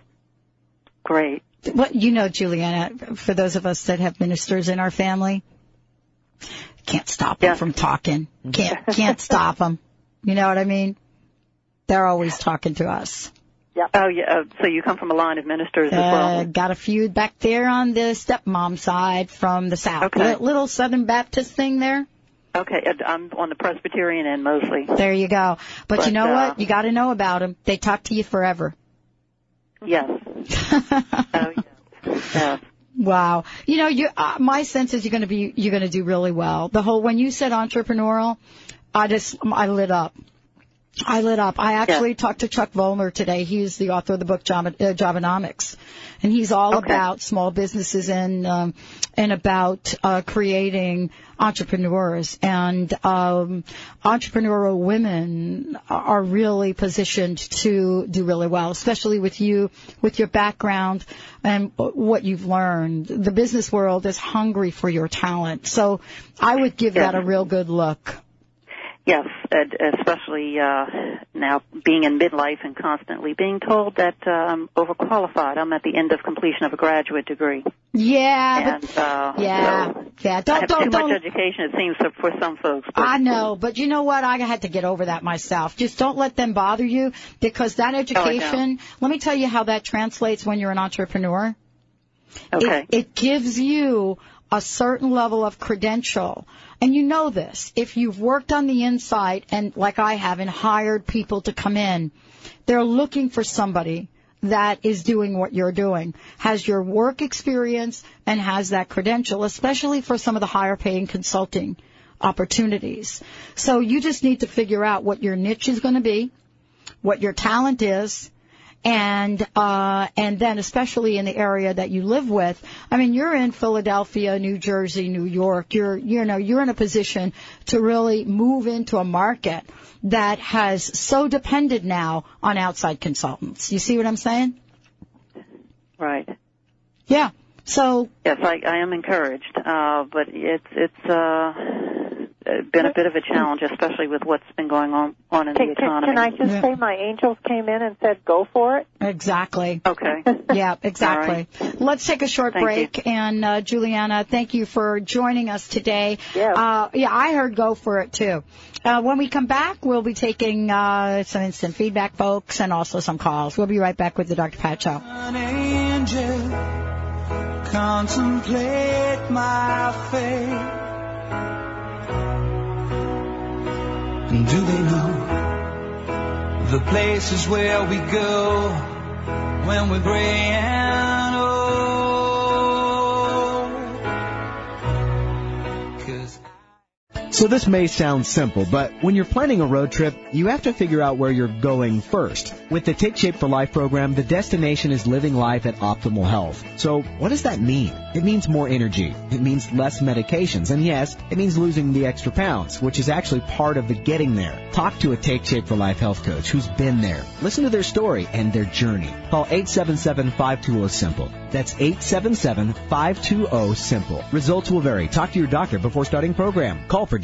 Great. What you know, Juliana, for those of us that have ministers in our family, can't stop them from talking. Can't can't stop them. You know what I mean? They're always talking to us. Yeah. Oh, yeah. Uh, so you come from a line of ministers as Uh, well. got a few back there on the stepmom side from the south. Okay. Li- little Southern Baptist thing there. Okay, uh, I'm on the Presbyterian end mostly. There you go. But, you know uh, what? You got to know about them. They talk to you forever. Yes. oh, yes. yes. Wow. You know, you, uh, my sense is you're going to be, you're going to do really well. The whole, when you said entrepreneurial, I just, I lit up. I lit up. I actually talked to Chuck Vollmer today. He's the author of the book Job, uh, Jobonomics, and he's all Okay. about small businesses and um, and about uh, creating entrepreneurs and um, entrepreneurial women are really positioned to do really well, especially with you with your background and what you've learned. The business world is hungry for your talent, so I would give Yes. that a real good look. Yes, especially uh, now being in midlife and constantly being told that uh, I'm overqualified. I'm at the end of completion of a graduate degree. Yeah, and uh, Yeah, so yeah. Don't have don't too don't. much education. It seems for, for some folks. But I know, but you know what? I had to get over that myself. Just don't let them bother you because that education. Oh, let me tell you how that translates when you're an entrepreneur. Okay. It, it gives you a certain level of credential. And you know this. If you've worked on the inside and like I have and hired people to come in, they're looking for somebody that is doing what you're doing, has your work experience and has that credential, especially for some of the higher paying consulting opportunities. So you just need to figure out what your niche is going to be, what your talent is, and uh and then especially in the area that you live with i mean you're in philadelphia new jersey new york. You're you know you're in a position to really move into a market that has so depended now on outside consultants. You see what i'm saying? Right. yeah. So Yes, I, I am encouraged, uh, but it's it's uh, been a bit of a challenge, especially with what's been going on on in Can, the economy. can I just say my angels came in and said, go for it? Exactly. Okay. Yeah, exactly. Let's take a short Thank break. And uh, Juliana, thank you for joining us today. Yeah. Uh, yeah, I heard go for it too. Uh, when we come back, we'll be taking uh, some instant feedback, folks, and also some calls. We'll be right back with the Dr. Pat Show. An angel contemplate my fate. And do they know the places where we go when we're gray So this may sound simple, but when you're planning a road trip, you have to figure out where you're going first. With the Take Shape for Life program, the destination is living life at optimal health. So what does that mean? It means more energy. It means less medications. And yes, it means losing the extra pounds, which is actually part of the getting there. Talk to a Take Shape for Life health coach who's been there. Listen to their story and their journey. Call 877-520-SIMPLE. That's 877-520-SIMPLE. Results will vary. Talk to your doctor before starting program. Call for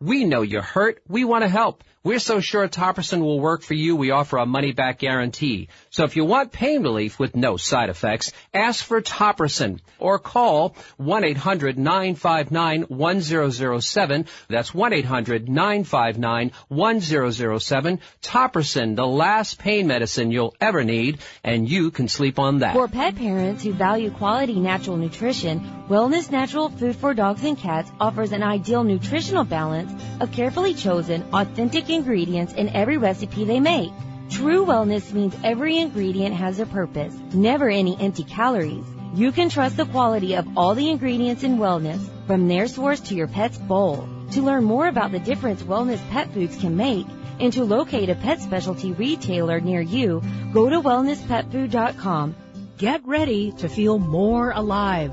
We know you're hurt. We want to help. We're so sure Topricin will work for you, we offer a money-back guarantee. So if you want pain relief with no side effects, ask for Topricin or call 1-800-959-1007. That's 1-800-959-1007. Topricin, the last pain medicine you'll ever need, and you can sleep on that. For pet parents who value quality natural nutrition, Wellness Natural Food for Dogs and Cats offers an ideal nutritional balance of carefully chosen, authentic ingredients in every recipe they make. True wellness means every ingredient has a purpose, never any empty calories. You can trust the quality of all the ingredients in wellness, from their source to your pet's bowl. To learn more about the difference wellness pet foods can make, and to locate a pet specialty retailer near you, go to wellnesspetfood.com. Get ready to feel more alive.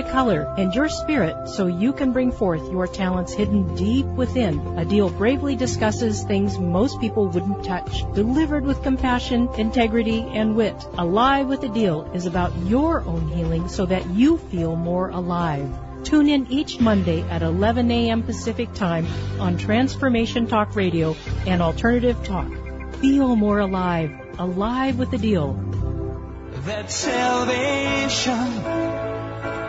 a color and your spirit so you can bring forth your talents hidden deep within. Adil bravely discusses things most people wouldn't touch, delivered with compassion, integrity, and wit. Alive with Adil is about your own healing so that you feel more alive. Tune in each Monday at 11 a.m. Pacific Time on Transformation Talk Radio and Alternative Talk. Feel more alive. Alive with Adil. that salvation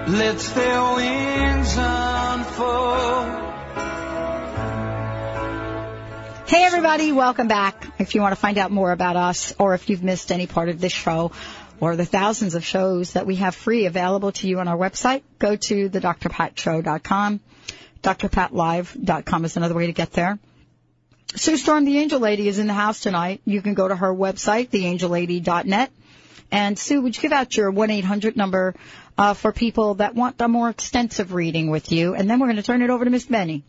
lets their wings unfold. Hey everybody, welcome back. If you want to find out more about us or if you've missed any part of this show or the thousands of shows that we have free available to you on our website, go to the drpatshow.com. drpatlive.com is another way to get there. Sue Storm, the Angel Lady, is in the house tonight. You can go to her website, theangellady.net. And Sue, would you give out your 1-800 number uh, for people that want a more extensive reading with you? And then we're going to turn it over to Miss Benny.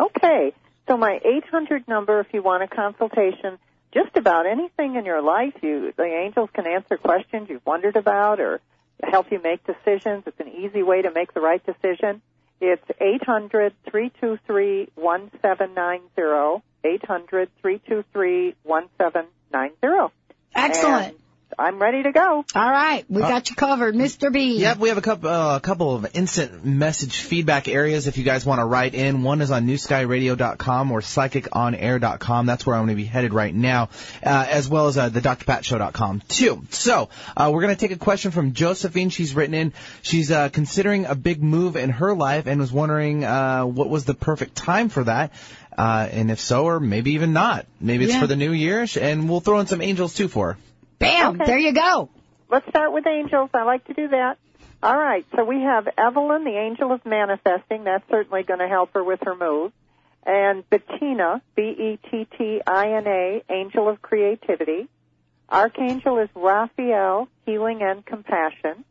Okay. So my 800 number, if you want a consultation, just about anything in your life, you the angels can answer questions you've wondered about or help you make decisions. It's an easy way to make the right decision. It's 800 323 1790. 800 323 1790. Excellent. I'm ready to go. All right, we got you covered, Mr. B. Yep, we have a couple, uh, a couple of instant message feedback areas if you guys want to write in. One is on newskyradio.com or psychiconair.com. That's where I'm going to be headed right now, uh, as well as uh, the drpatshow.com too. So, uh, we're going to take a question from Josephine. She's written in. She's uh, considering a big move in her life and was wondering uh, what was the perfect time for that. Uh, and if so, or maybe even not. Maybe it's Yeah. for the new year, and we'll throw in some angels too for her. Bam! Okay. There you go. Let's start with angels. I like to do that. All right. So we have Evelyn, the angel of manifesting. That's certainly going to help her with her move. And Bettina, B-E-T-T-I-N-A, angel of creativity. Archangel is Raphael, healing and compassion.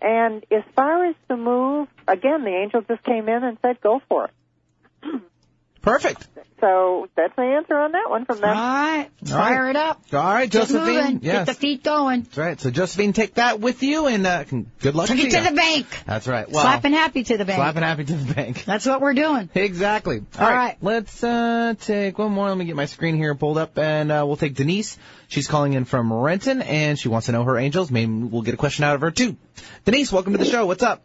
And as far as the move, again, the angel just came in and said, go for it. Perfect. So that's my answer on that one from them. All right. Fire it up. All right, Get Josephine. moving. Yes. Get the feet going. That's right. So Josephine, take that with you, and uh, good luck Take to it to the bank. That's right. Well, Slapping happy to the bank. slapping happy to the bank. That's what we're doing. Exactly. All All right. right. Let's uh, take one more. Let me get my screen here pulled up, and uh, we'll take Denise. She's calling in from Renton, and she wants to know her angels. Maybe we'll get a question out of her too. Denise, welcome to the show. What's up?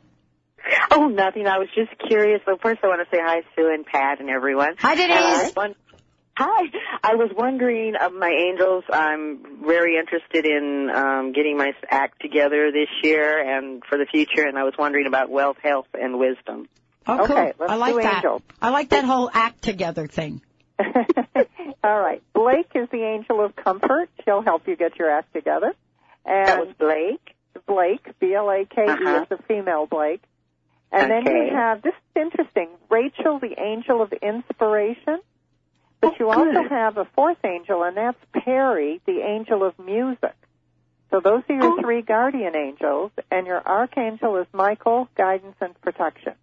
Oh, nothing. I was just curious. Well, first I want to say hi, Sue and Pat and everyone. Hi, Denise. Was Hi. I was wondering of my angels. I'm very interested in um, getting my act together this year and for the future, and I was wondering about wealth, health, and wisdom. Oh, cool. Okay, let's I like do that. angels. I like that whole act together thing. All right. Blake is the angel of comfort. She'll help you get your act together. And That was Blake. Blake, B-L-A-K-E, Uh-huh. is the female Blake. And then Okay. you have, this is interesting, Rachel, the angel of inspiration. But oh, you Oh, good. also have a fourth angel, and that's Perry, the angel of music. So those are Oh. your three guardian angels, and your archangel is Michael, guidance and protection.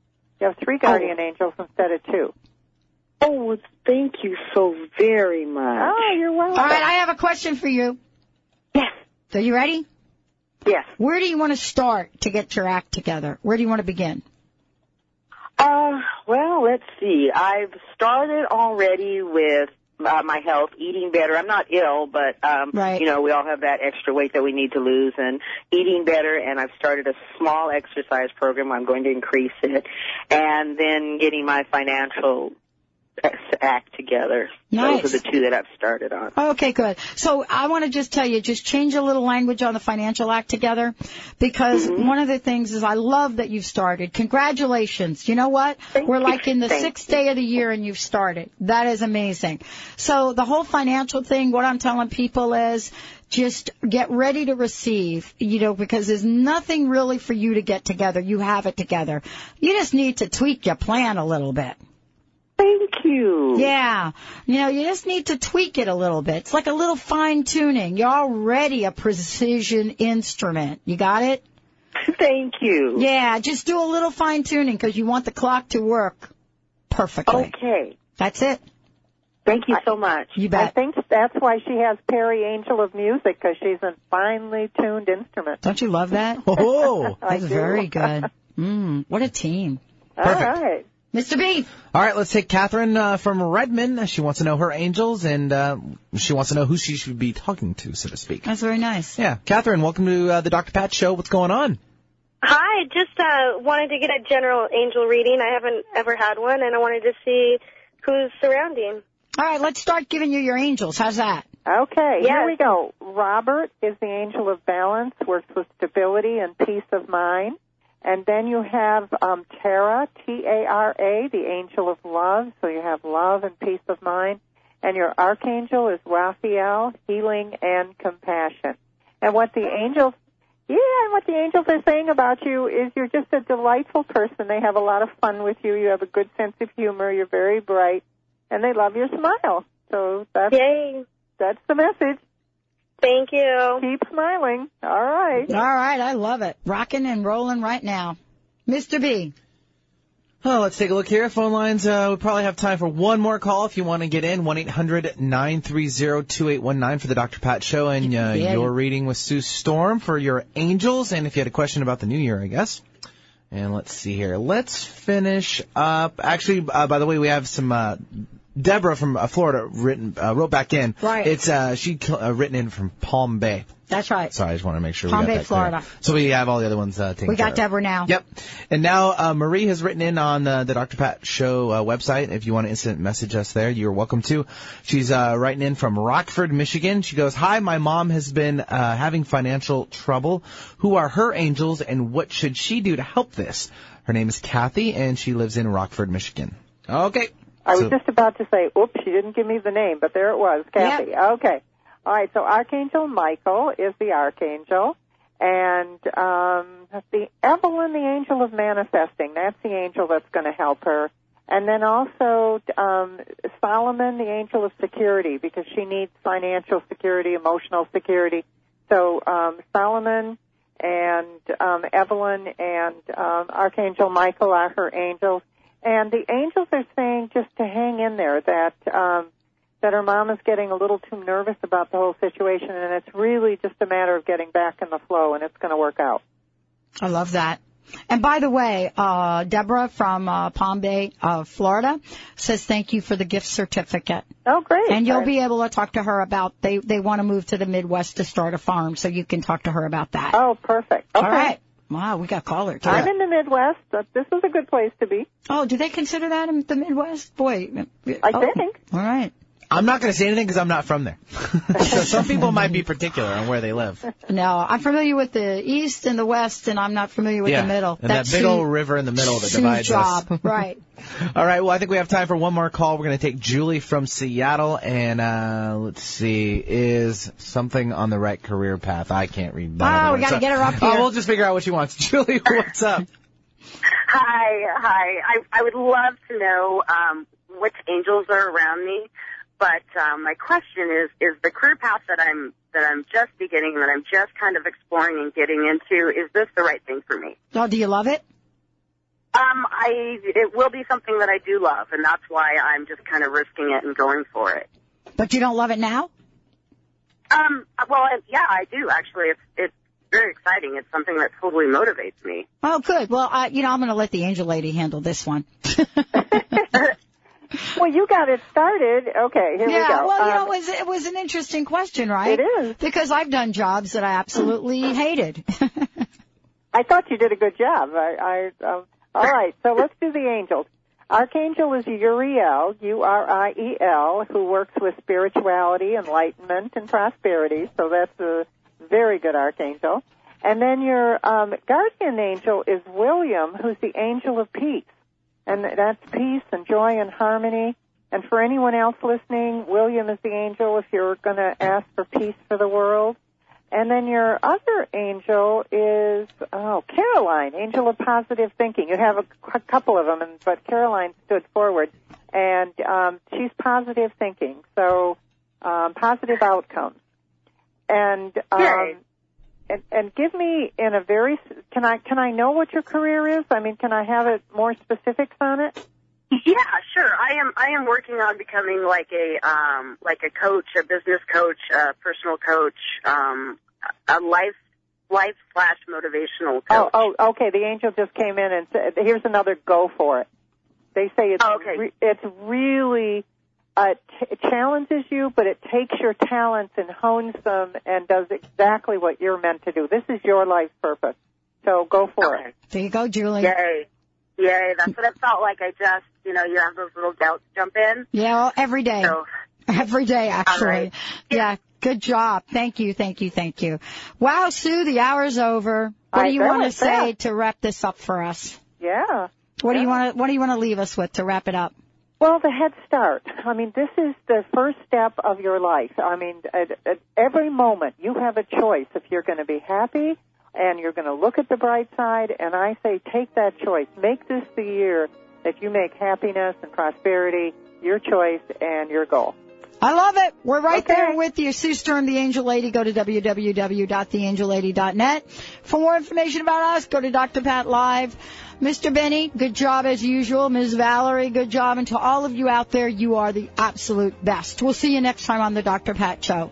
You have three oh. guardian angels instead of two. Oh, thank you so very much. Oh, you're welcome. All right, I have a question for you. Yes. So you ready? Yes. Where do you want to start to get your act together? Where do you want to begin? Uh, well, let's see. I've started already with uh, my health, eating better. I'm not ill, but um, Right. you know, we all have that extra weight that we need to lose, and eating better. And I've started a small exercise program. I'm going to increase it, and then getting my financial act together. Nice. Those are the two that I've started on. Okay, good. So I want to just tell you, just change a little language on the financial act together, because Mm-hmm. one of the things is I love that you've started. Congratulations. You know what? We're like in the Thank sixth day of the year and you've started. That is amazing. So the whole financial thing, what I'm telling people is just get ready to receive, you know, because there's nothing really for you to get together. You have it together. You just need to tweak your plan a little bit. Thank you. Yeah. You know, you just need to tweak it a little bit. It's like a little fine tuning. You're already a precision instrument. You got it? Thank you. Yeah, just do a little fine tuning because you want the clock to work perfectly. Okay. That's it. Thank you so much. You bet. I think that's why she has Perry Angel of Music, because she's a finely tuned instrument. Don't you love that? Oh, I That's do. very good. Mm, what a team. Perfect. All right. Mr. B. All right, let's take Catherine uh, from Redmond. She wants to know her angels, and uh, she wants to know who she should be talking to, so to speak. That's very nice. Yeah, Catherine, welcome to uh, the Dr. Pat Show. What's going on? Hi, just uh, wanted to get a general angel reading. I haven't ever had one, and I wanted to see who's surrounding. All right, let's start giving you your angels. How's that? Okay, Yes. here we go. Robert is the angel of balance, works with stability and peace of mind. And then you have um, Tara, T-A-R-A, the angel of love. So you have love and peace of mind. And your archangel is Raphael, healing and compassion. And what the angels, yeah, and what the angels are saying about you is you're just a delightful person. They have a lot of fun with you. You have a good sense of humor. You're very bright, and they love your smile. So that's Yay. that's the message. Thank you. Keep smiling. All right. All right, I love it. Rocking and rolling right now. Mr. B. Oh, let's take a look here. Phone lines, uh, we probably have time for one more call if you want to get in. 1-800-930-2819 for the Dr. Pat Show and uh, Yeah. your reading with Sue Storm for your angels. And if you had a question about the new year, I guess. And let's see here. Let's finish up. Actually, uh, by the way, we have some, uh, Deborah from uh, Florida written, uh, wrote back in. Right. It's, uh, she uh, written in from Palm Bay. That's right. Sorry, I just want to make sure Palm we got Bay, that clear. Florida. So we have all the other ones uh, taken We got. Deborah now. Yep. And now uh, Marie has written in on uh, the Dr. Pat Show uh, website. If you want to instant message us there, you're welcome to. She's uh, writing in from Rockford, Michigan. She goes, "Hi, my mom has been uh, having financial trouble. Who are her angels, and what should she do to help this?" Her name is Kathy, and she lives in Rockford, Michigan. Okay. I was So- just about to say, oops, she didn't give me the name, but there it was, Kathy. Okay. All right, so Archangel Michael is the Archangel. And um, the Evelyn, the angel of manifesting, that's the angel that's going to help her. And then also um, Solomon, the angel of security, because she needs financial security, emotional security. So um, Solomon and um, Evelyn and um, Archangel Michael are her angels. And the angels are saying just to hang in there that um, that her mom is getting a little too nervous about the whole situation, and it's really just a matter of getting back in the flow, and it's going to work out. I love that. And by the way, uh, Deborah from uh, Palm Bay, uh, Florida, says thank you for the gift certificate. Oh, great! And you'll be able to talk to her about they they want to move to the Midwest to start a farm, so you can talk to her about that. Oh, perfect. Okay. All right. Wow, we got caller. too. I'm in the Midwest. But this is a good place to be. Oh, do they consider that in the Midwest? Boy, I oh, think. All right. I'm not going to say anything because I'm not from there. so some people might be particular on where they live. No, I'm familiar with the East and the West, and I'm not familiar with yeah. the middle. And that big Sue- old river in the middle that Sue's divides job, us. right? All right. Well, I think we have time for one more call. We're going to take Julie from Seattle, and uh let's see, is something on the right career path? I can't read. none of Oh, the we gotta words. get her up Oh, here. we'll just figure out what she wants. Julie, what's up? Hi, hi. I I would love to know um, which angels are around me, but um, my question is: is the career path that I'm that I'm just beginning, that I'm just kind of exploring and getting into, is this the right thing for me? Oh, do you love it? Um, I it will be something that I do love, and that's why I'm just kind of risking it and going for it. But you don't love it now? Um, well, I- yeah, I do actually. It's it's very exciting. It's something that totally motivates me. Oh, good. Well, I, you know, I'm going to let the angel lady handle this one. Well, you got it started. Okay, here yeah, we go. well, you Um, know, it was, it was an interesting question, right? It is. Because I've done jobs that I absolutely hated. I thought you did a good job. I, I um, all right, so let's do the angels. Archangel is Uriel, U-R-I-E-L, who works with spirituality, enlightenment, and prosperity. So that's a very good archangel. And then your um, guardian angel is William, who's the angel of peace, and that's peace and joy and harmony. And for anyone else listening, William is the angel if you're going to ask for peace for the world. And then your other angel is oh Caroline, angel of positive thinking. You have a, a couple of them, but Caroline stood forward, and um, she's positive thinking, so um, positive outcomes. And um. And and give me in a very s- can I can I know what your career is? I mean, can I have it more specifics on it? Yeah, sure. I am. I am working on becoming like a um, like a coach, a business coach, a personal coach, um, a life life slash motivational Oh, coach. oh, okay. The angel just came in and said, "Here's another go for it." They say it's Oh, okay. re- it's really uh, t- it challenges you, but it takes your talents and hones them and does exactly what you're meant to do. This is your life purpose. So go for it. There you go, Julie. Yay. Yay. That's what it felt like. I just, you know, you have those little doubts jump in. Yeah, well, every day. So, Every day, actually. right. Yeah. Good job. Thank you, thank you, thank you. Wow, Sue, the hour's over. What I do you want to say fast. to wrap this up for us? Yeah. What do you want to What do you want to leave us with to wrap it up? Well, the head start. I mean, this is the first step of your life. I mean, at, at every moment you have a choice if you're going to be happy and you're going to look at the bright side. And I say, take that choice. Make this the year that you make happiness and prosperity your choice and your goal. I love it. We're right Okay. there with you. Sue Storm, the Angel Lady. Go to www.theangellady.net. For more information about us, go to Dr. Pat Live. Mr. Benny, good job as usual. Ms. Valerie, good job. And to all of you out there, you are the absolute best. We'll see you next time on the Dr. Pat Show.